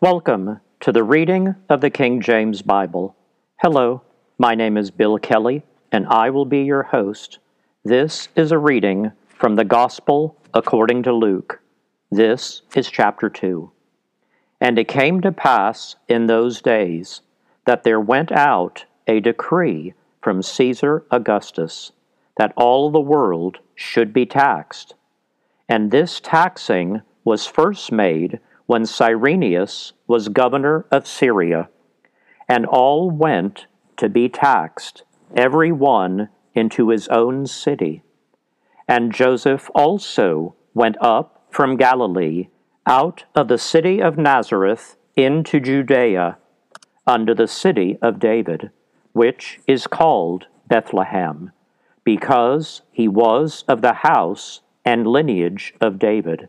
Welcome to the reading of the King James Bible. Hello, my name is Bill Kelley, and I will be your host. This is a reading from the Gospel according to Luke. This is chapter 2. And it came to pass in those days that there went out a decree from Caesar Augustus that all the world should be taxed. And this taxing was first made when Cyrenius was governor of Syria, and all went to be taxed, every one into his own city. And Joseph also went up from Galilee, out of the city of Nazareth into Judea, under the city of David, which is called Bethlehem, because he was of the house and lineage of David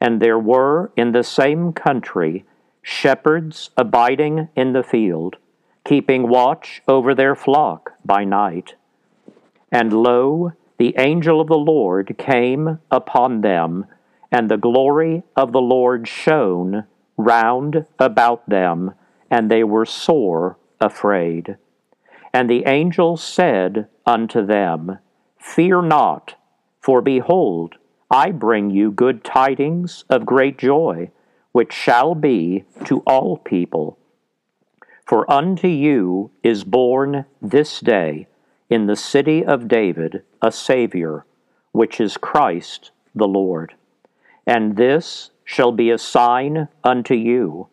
And there were in the same country shepherds abiding in the field, keeping watch over their flock by night. And lo, the angel of the Lord came upon them, and the glory of the Lord shone round about them, and they were sore afraid. And the angel said unto them, Fear not, for behold, I bring you good tidings of great joy, which shall be to all people. For unto you is born this day in the city of David a Saviour, which is Christ the Lord. And this shall be a sign unto you.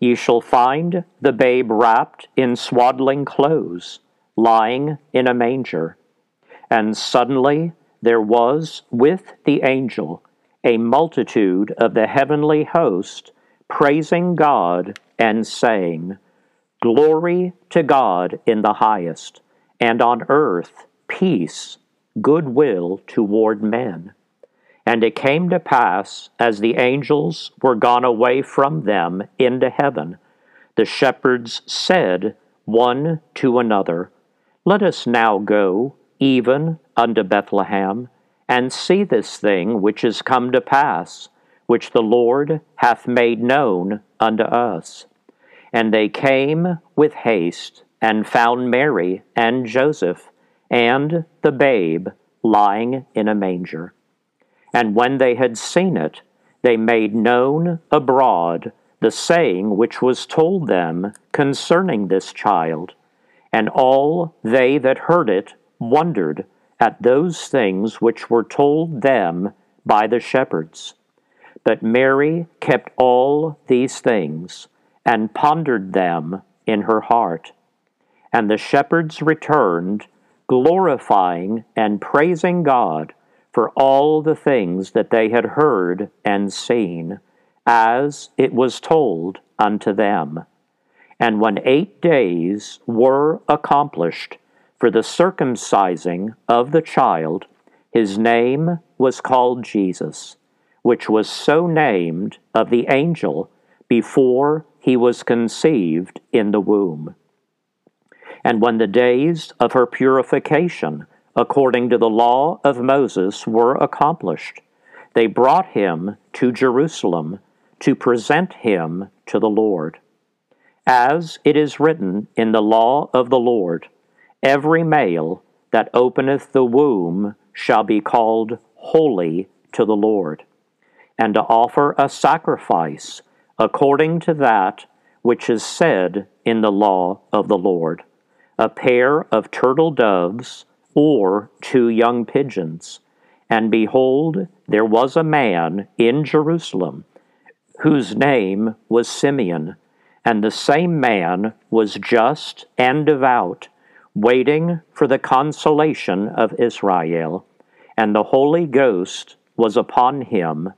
Ye shall find the babe wrapped in swaddling clothes, lying in a manger. And suddenly there was with the angel a multitude of the heavenly host praising God and saying, Glory to God in the highest, and on earth peace, goodwill toward men. And it came to pass, as the angels were gone away from them into heaven, the shepherds said one to another, Let us now go even unto Bethlehem, and see this thing which is come to pass, which the Lord hath made known unto us. And they came with haste, and found Mary and Joseph, and the babe lying in a manger. And when they had seen it, they made known abroad the saying which was told them concerning this child. And all they that heard it wondered at those things which were told them by the shepherds. But Mary kept all these things and pondered them in her heart. And the shepherds returned, glorifying and praising God for all the things that they had heard and seen, as it was told unto them. And when eight days were accomplished, for the circumcising of the child, his name was called Jesus, which was so named of the angel before he was conceived in the womb. And when the days of her purification, according to the law of Moses, were accomplished, they brought him to Jerusalem to present him to the Lord. As it is written in the law of the Lord, Every male that openeth the womb shall be called holy to the Lord, and to offer a sacrifice according to that which is said in the law of the Lord a pair of turtle doves or two young pigeons. And behold, there was a man in Jerusalem whose name was Simeon, and the same man was just and devout waiting for the consolation of Israel, and the Holy Ghost was upon him,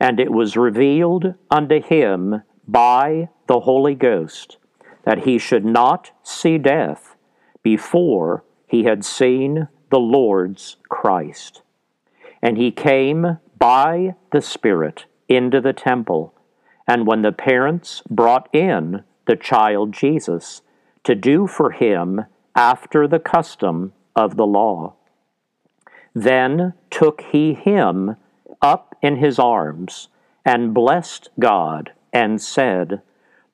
and it was revealed unto him by the Holy Ghost that he should not see death before he had seen the Lord's Christ. And he came by the Spirit into the temple. And when the parents brought in the child Jesus to do for him after the custom of the law, then took he him up in his arms and blessed God and said,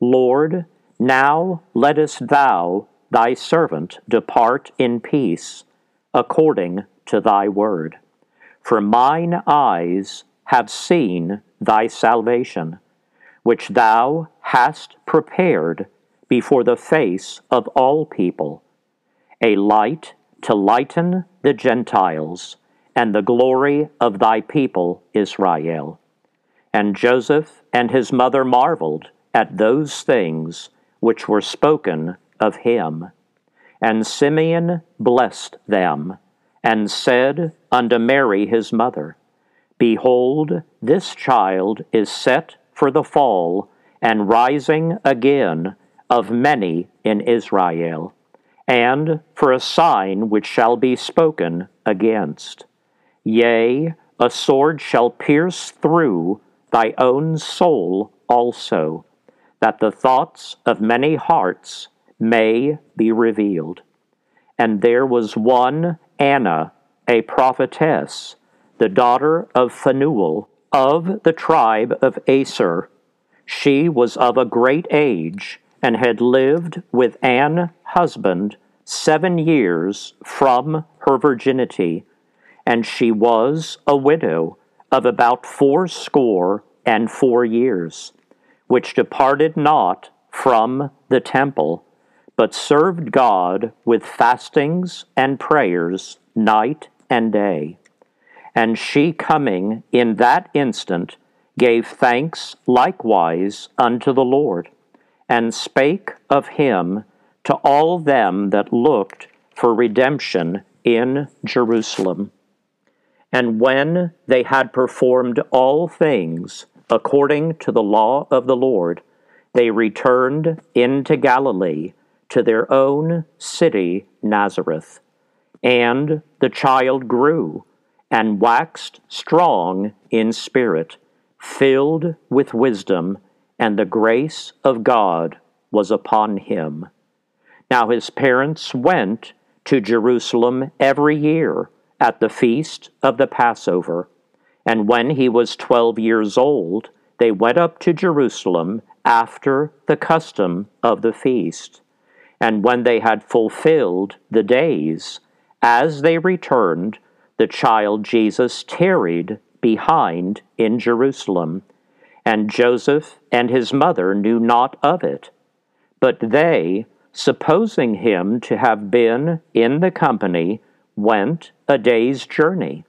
Lord, now lettest thou thy servant depart in peace, according to thy word. For mine eyes have seen thy salvation, which thou hast prepared before the face of all people, a light to lighten the Gentiles, and the glory of thy people Israel. And Joseph and his mother marveled at those things which were spoken of him. And Simeon blessed them, and said unto Mary his mother, Behold, this child is set for the fall and rising again of many in Israel, and for a sign which shall be spoken against. Yea, a sword shall pierce through thy own soul also that the thoughts of many hearts may be revealed. And there was one Anna, a prophetess, the daughter of Phanuel, of the tribe of Aser. She was of a great age, and had lived with an husband seven years from her virginity, and she was a widow of about fourscore and four years which departed not from the temple, but served God with fastings and prayers night and day. And she coming in that instant gave thanks likewise unto the Lord, and spake of him to all them that looked for redemption in Jerusalem. And when they had performed all things, according to the law of the Lord, they returned into Galilee to their own city, Nazareth. And the child grew and waxed strong in spirit, filled with wisdom, and the grace of God was upon him. Now his parents went to Jerusalem every year at the feast of the Passover. And when he was twelve years old, they went up to Jerusalem after the custom of the feast. And when they had fulfilled the days, as they returned, the child Jesus tarried behind in Jerusalem. And Joseph and his mother knew not of it. But they, supposing him to have been in the company, went a day's journey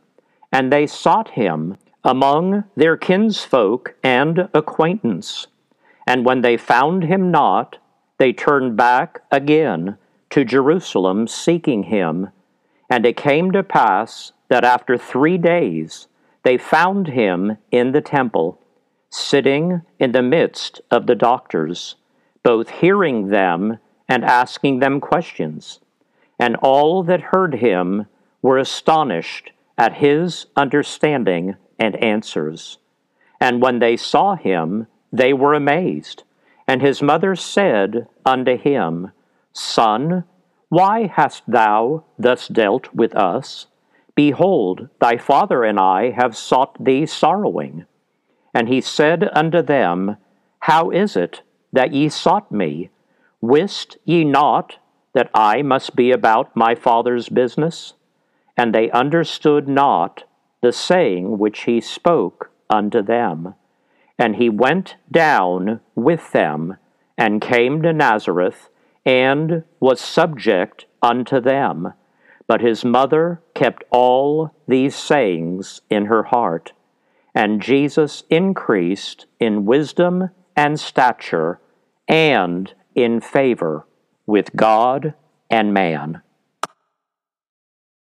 and they sought him among their kinsfolk and acquaintance. And when they found him not, they turned back again to Jerusalem seeking him. And it came to pass that after three days they found him in the temple, sitting in the midst of the doctors, both hearing them and asking them questions. And all that heard him were astonished at his understanding and answers. And when they saw him, they were amazed. And his mother said unto him, Son, why hast thou thus dealt with us? Behold, thy father and I have sought thee sorrowing. And he said unto them, How is it that ye sought me? Wist ye not that I must be about my father's business? and they understood not the saying which he spoke unto them. And he went down with them, and came to Nazareth, and was subject unto them. But his mother kept all these sayings in her heart. And Jesus increased in wisdom and stature, and in favor with God and man.